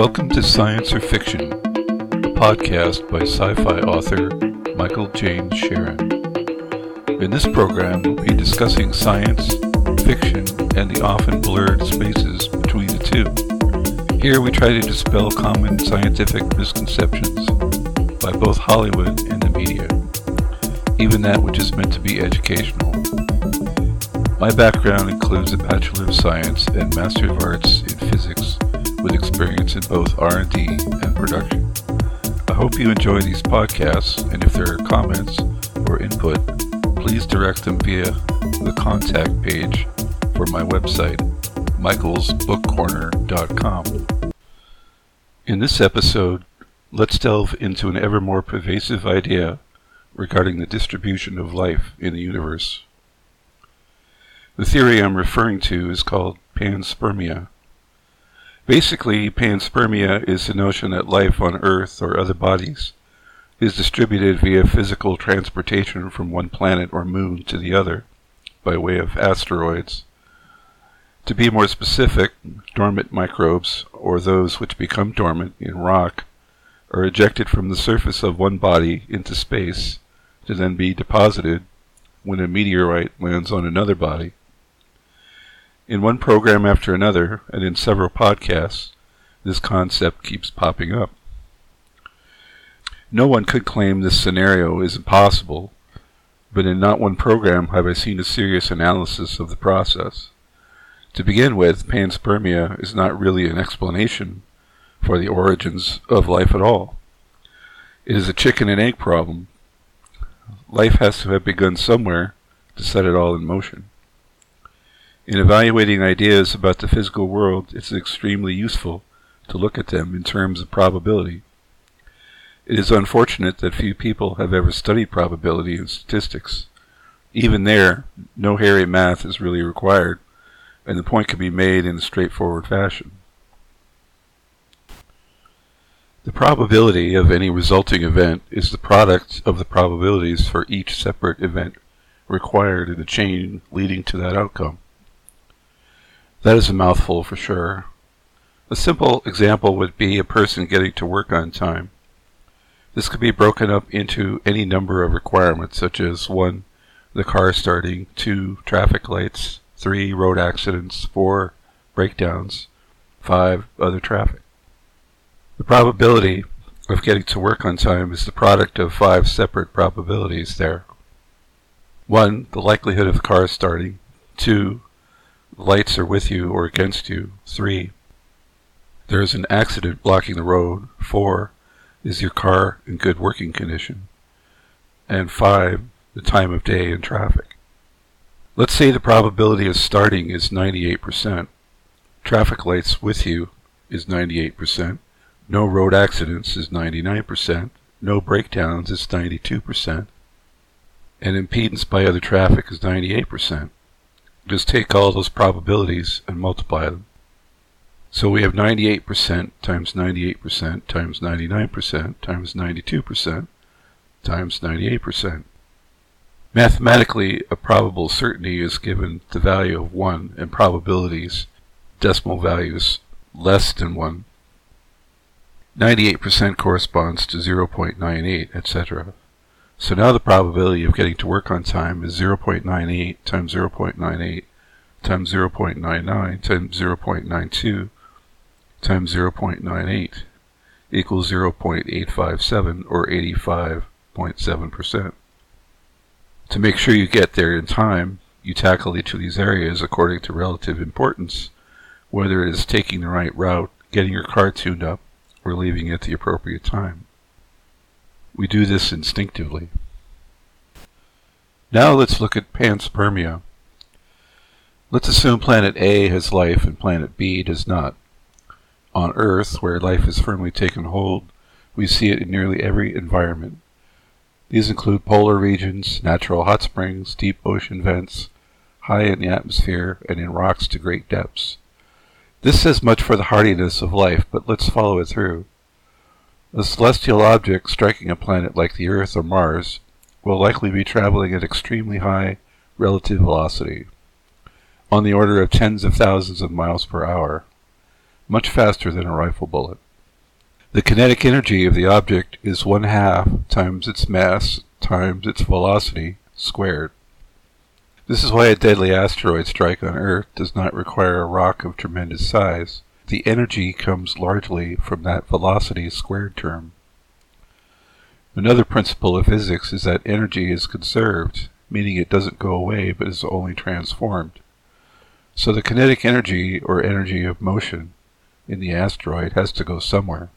Welcome to Science or Fiction, a podcast by sci fi author Michael James Sharon. In this program, we'll be discussing science, fiction, and the often blurred spaces between the two. Here we try to dispel common scientific misconceptions by both Hollywood and the media, even that which is meant to be educational. My background includes a Bachelor of Science and Master of Arts in Physics with experience in both R&D and production. I hope you enjoy these podcasts, and if there are comments or input, please direct them via the contact page for my website, michaelsbookcorner.com. In this episode, let's delve into an ever more pervasive idea regarding the distribution of life in the universe. The theory I'm referring to is called panspermia. Basically, panspermia is the notion that life on Earth or other bodies is distributed via physical transportation from one planet or moon to the other by way of asteroids. To be more specific, dormant microbes, or those which become dormant in rock, are ejected from the surface of one body into space to then be deposited when a meteorite lands on another body. In one program after another, and in several podcasts, this concept keeps popping up. No one could claim this scenario is impossible, but in not one program have I seen a serious analysis of the process. To begin with, panspermia is not really an explanation for the origins of life at all. It is a chicken and egg problem. Life has to have begun somewhere to set it all in motion. In evaluating ideas about the physical world, it's extremely useful to look at them in terms of probability. It is unfortunate that few people have ever studied probability and statistics. Even there, no hairy math is really required, and the point can be made in a straightforward fashion. The probability of any resulting event is the product of the probabilities for each separate event required in the chain leading to that outcome. That is a mouthful for sure. A simple example would be a person getting to work on time. This could be broken up into any number of requirements, such as 1. The car starting, 2. Traffic lights, 3. Road accidents, 4. Breakdowns, 5. Other traffic. The probability of getting to work on time is the product of five separate probabilities there. 1. The likelihood of the car starting. 2 lights are with you or against you. 3. There is an accident blocking the road. 4. Is your car in good working condition? And 5. The time of day and traffic. Let's say the probability of starting is 98%. Traffic lights with you is 98%. No road accidents is 99%. No breakdowns is 92%. And impedance by other traffic is 98%. Just take all those probabilities and multiply them. So we have 98% times 98% times 99% times 92% times 98%. Mathematically, a probable certainty is given the value of 1 and probabilities, decimal values less than 1. 98% corresponds to 0.98, etc. So now the probability of getting to work on time is 0.98 times 0.98 times 0.99 times 0.92 times 0.98 equals 0.857 or 85.7%. To make sure you get there in time, you tackle each of these areas according to relative importance, whether it is taking the right route, getting your car tuned up, or leaving at the appropriate time. We do this instinctively. Now let's look at panspermia. Let's assume planet A has life and planet B does not. On Earth, where life has firmly taken hold, we see it in nearly every environment. These include polar regions, natural hot springs, deep ocean vents, high in the atmosphere, and in rocks to great depths. This says much for the hardiness of life, but let's follow it through. A celestial object striking a planet like the Earth or Mars will likely be traveling at extremely high relative velocity, on the order of tens of thousands of miles per hour, much faster than a rifle bullet. The kinetic energy of the object is one half times its mass times its velocity squared. This is why a deadly asteroid strike on Earth does not require a rock of tremendous size. The energy comes largely from that velocity squared term. Another principle of physics is that energy is conserved, meaning it doesn't go away but is only transformed. So the kinetic energy, or energy of motion, in the asteroid has to go somewhere.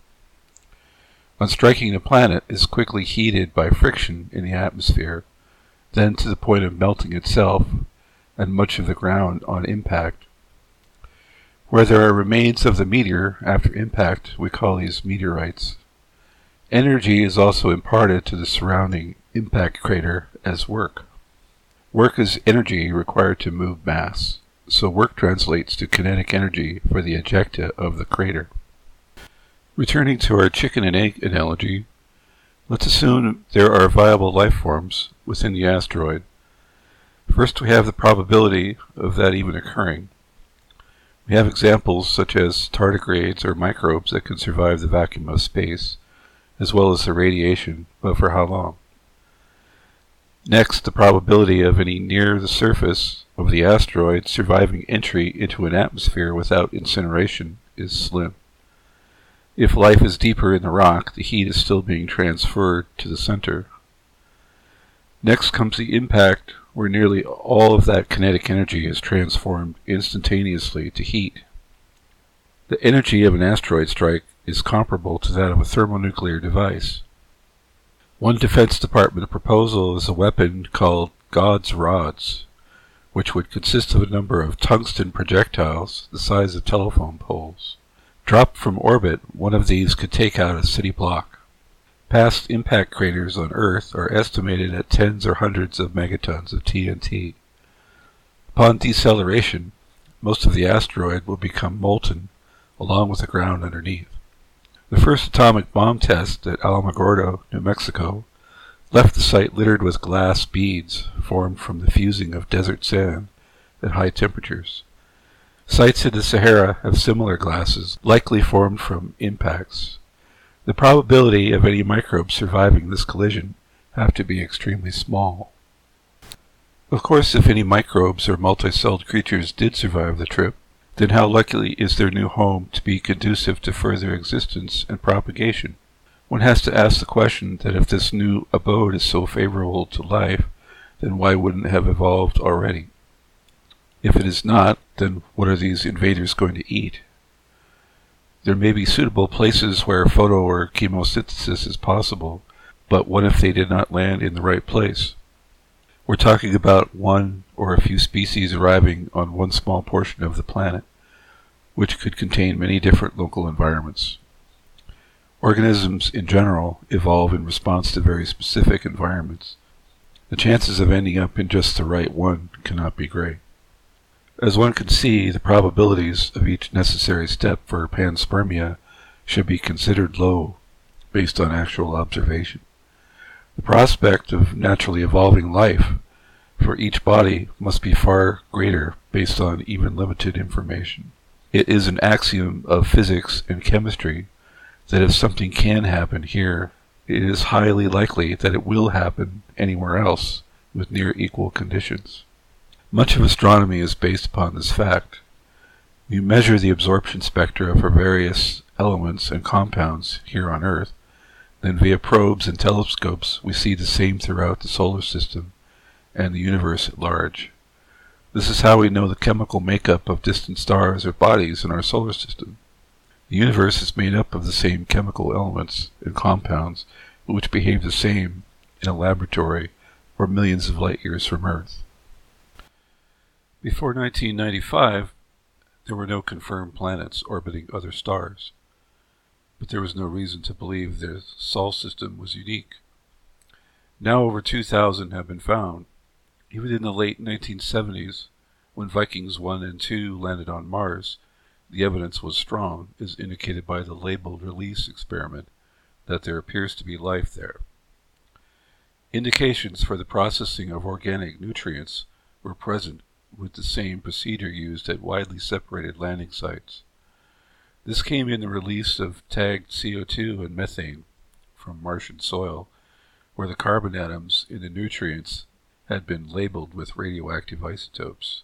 On striking the planet is quickly heated by friction in the atmosphere, then to the point of melting itself and much of the ground on impact. Where there are remains of the meteor after impact, we call these meteorites. Energy is also imparted to the surrounding impact crater as work. Work is energy required to move mass, so work translates to kinetic energy for the ejecta of the crater. Returning to our chicken and egg analogy, let's assume there are viable life forms within the asteroid. First, we have the probability of that even occurring. We have examples such as tardigrades or microbes that can survive the vacuum of space, as well as the radiation, but for how long? Next, the probability of any near the surface of the asteroid surviving entry into an atmosphere without incineration is slim. If life is deeper in the rock, the heat is still being transferred to the center. Next comes the impact, where nearly all of that kinetic energy is transformed instantaneously to heat. The energy of an asteroid strike is comparable to that of a thermonuclear device. One Defense Department proposal is a weapon called God's Rods, which would consist of a number of tungsten projectiles the size of telephone poles. Dropped from orbit, one of these could take out a city block. Past impact craters on Earth are estimated at tens or hundreds of megatons of TNT. Upon deceleration, most of the asteroid will become molten, along with the ground underneath. The first atomic bomb test at Alamogordo, New Mexico, left the site littered with glass beads formed from the fusing of desert sand at high temperatures. Sites in the Sahara have similar glasses, likely formed from impacts. The probability of any microbes surviving this collision have to be extremely small. Of course, if any microbes or multicelled creatures did survive the trip, then how likely is their new home to be conducive to further existence and propagation? One has to ask the question that if this new abode is so favorable to life, then why wouldn't it have evolved already? If it is not, then what are these invaders going to eat? There may be suitable places where photo or chemosynthesis is possible, but what if they did not land in the right place? We're talking about one or a few species arriving on one small portion of the planet, which could contain many different local environments. Organisms in general evolve in response to very specific environments. The chances of ending up in just the right one cannot be great. As one can see, the probabilities of each necessary step for panspermia should be considered low based on actual observation. The prospect of naturally evolving life for each body must be far greater based on even limited information. It is an axiom of physics and chemistry that if something can happen here, it is highly likely that it will happen anywhere else with near equal conditions. Much of astronomy is based upon this fact. We measure the absorption spectra for various elements and compounds here on Earth, then via probes and telescopes we see the same throughout the solar system and the universe at large. This is how we know the chemical makeup of distant stars or bodies in our solar system. The universe is made up of the same chemical elements and compounds which behave the same in a laboratory or millions of light years from Earth. Before 1995, there were no confirmed planets orbiting other stars but there was no reason to believe their sol system was unique. Now over 2,000 have been found. Even in the late 1970s, when Vikings 1 and 2 landed on Mars, the evidence was strong, as indicated by the labeled release experiment, that there appears to be life there. Indications for the processing of organic nutrients were present with the same procedure used at widely separated landing sites. This came in the release of tagged CO2 and methane from Martian soil, where the carbon atoms in the nutrients had been labeled with radioactive isotopes.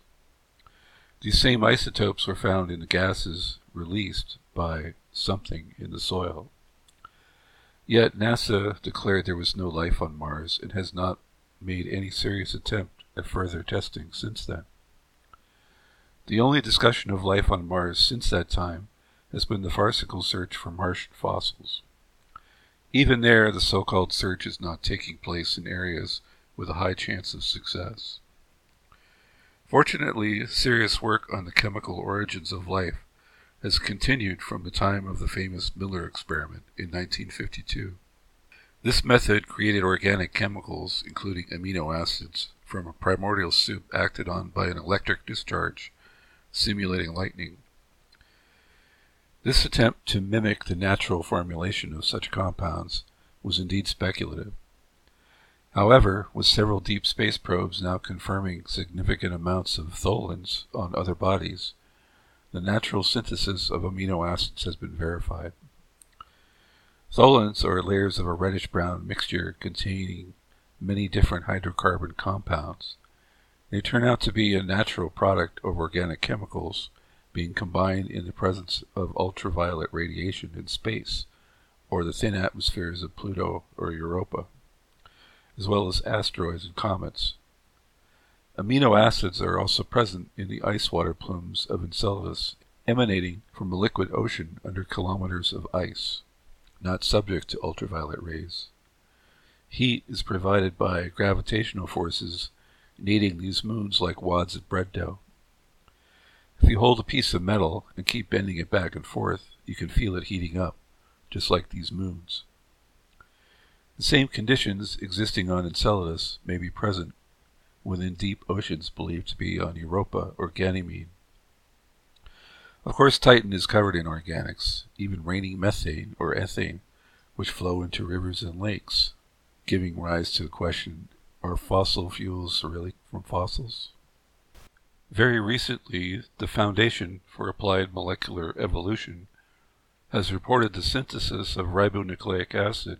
These same isotopes were found in the gases released by something in the soil. Yet NASA declared there was no life on Mars and has not made any serious attempt at further testing since then. The only discussion of life on Mars since that time has been the farcical search for Martian fossils. Even there, the so called search is not taking place in areas with a high chance of success. Fortunately, serious work on the chemical origins of life has continued from the time of the famous Miller experiment in 1952. This method created organic chemicals, including amino acids, from a primordial soup acted on by an electric discharge, simulating lightning. This attempt to mimic the natural formulation of such compounds was indeed speculative. However, with several deep space probes now confirming significant amounts of tholins on other bodies, the natural synthesis of amino acids has been verified. Tholins are layers of a reddish brown mixture containing many different hydrocarbon compounds. They turn out to be a natural product of organic chemicals being combined in the presence of ultraviolet radiation in space, or the thin atmospheres of Pluto or Europa, as well as asteroids and comets. Amino acids are also present in the ice water plumes of Enceladus, emanating from a liquid ocean under kilometers of ice, not subject to ultraviolet rays. Heat is provided by gravitational forces kneading these moons like wads of bread dough. If you hold a piece of metal and keep bending it back and forth, you can feel it heating up, just like these moons. The same conditions existing on Enceladus may be present within deep oceans believed to be on Europa or Ganymede. Of course, Titan is covered in organics, even raining methane or ethane, which flow into rivers and lakes, giving rise to the question fossil fuels really from fossils? Very recently, the Foundation for Applied Molecular Evolution has reported the synthesis of ribonucleic acid,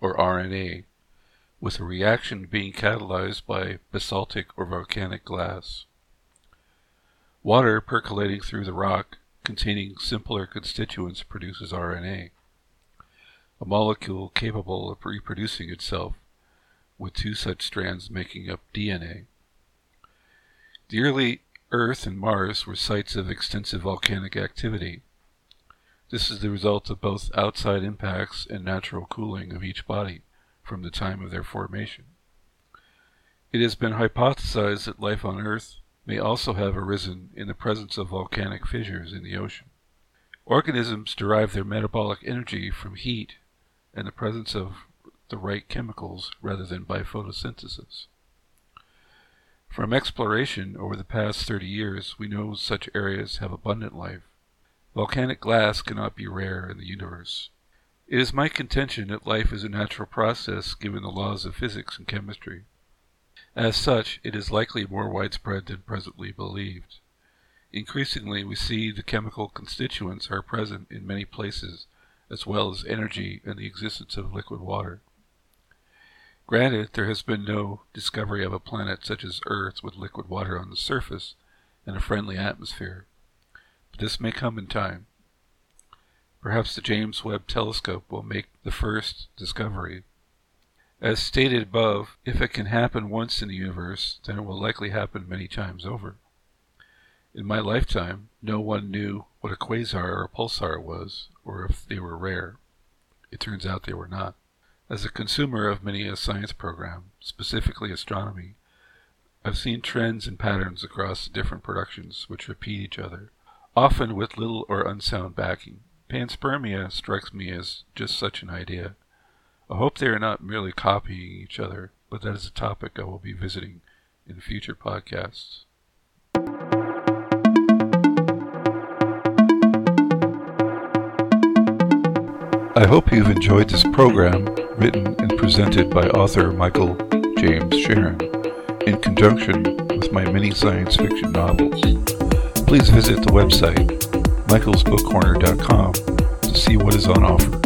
or RNA, with a reaction being catalyzed by basaltic or volcanic glass. Water percolating through the rock containing simpler constituents produces RNA, a molecule capable of reproducing itself, with two such strands making up DNA. The early Earth and Mars were sites of extensive volcanic activity. This is the result of both outside impacts and natural cooling of each body from the time of their formation. It has been hypothesized that life on Earth may also have arisen in the presence of volcanic fissures in the ocean. Organisms derive their metabolic energy from heat and the presence of the right chemicals rather than by photosynthesis. From exploration over the past 30 years, we know such areas have abundant life. Volcanic glass cannot be rare in the universe. It is my contention that life is a natural process given the laws of physics and chemistry. As such, it is likely more widespread than presently believed. Increasingly, we see the chemical constituents are present in many places, as well as energy and the existence of liquid water. Granted, there has been no discovery of a planet such as Earth with liquid water on the surface and a friendly atmosphere, but this may come in time. Perhaps the James Webb Telescope will make the first discovery. As stated above, if it can happen once in the universe, then it will likely happen many times over. In my lifetime, no one knew what a quasar or a pulsar was, or if they were rare. It turns out they were not. As a consumer of many a science program, specifically astronomy, I've seen trends and patterns across different productions which repeat each other, often with little or unsound backing. Panspermia strikes me as just such an idea. I hope they are not merely copying each other, but that is a topic I will be visiting in future podcasts. I hope you've enjoyed this program, written and presented by author Michael James Sharon, in conjunction with my many science fiction novels. Please visit the website michaelsbookcorner.com to see what is on offer.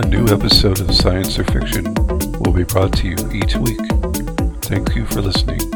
A new episode of Science or Fiction will be brought to you each week. Thank you for listening.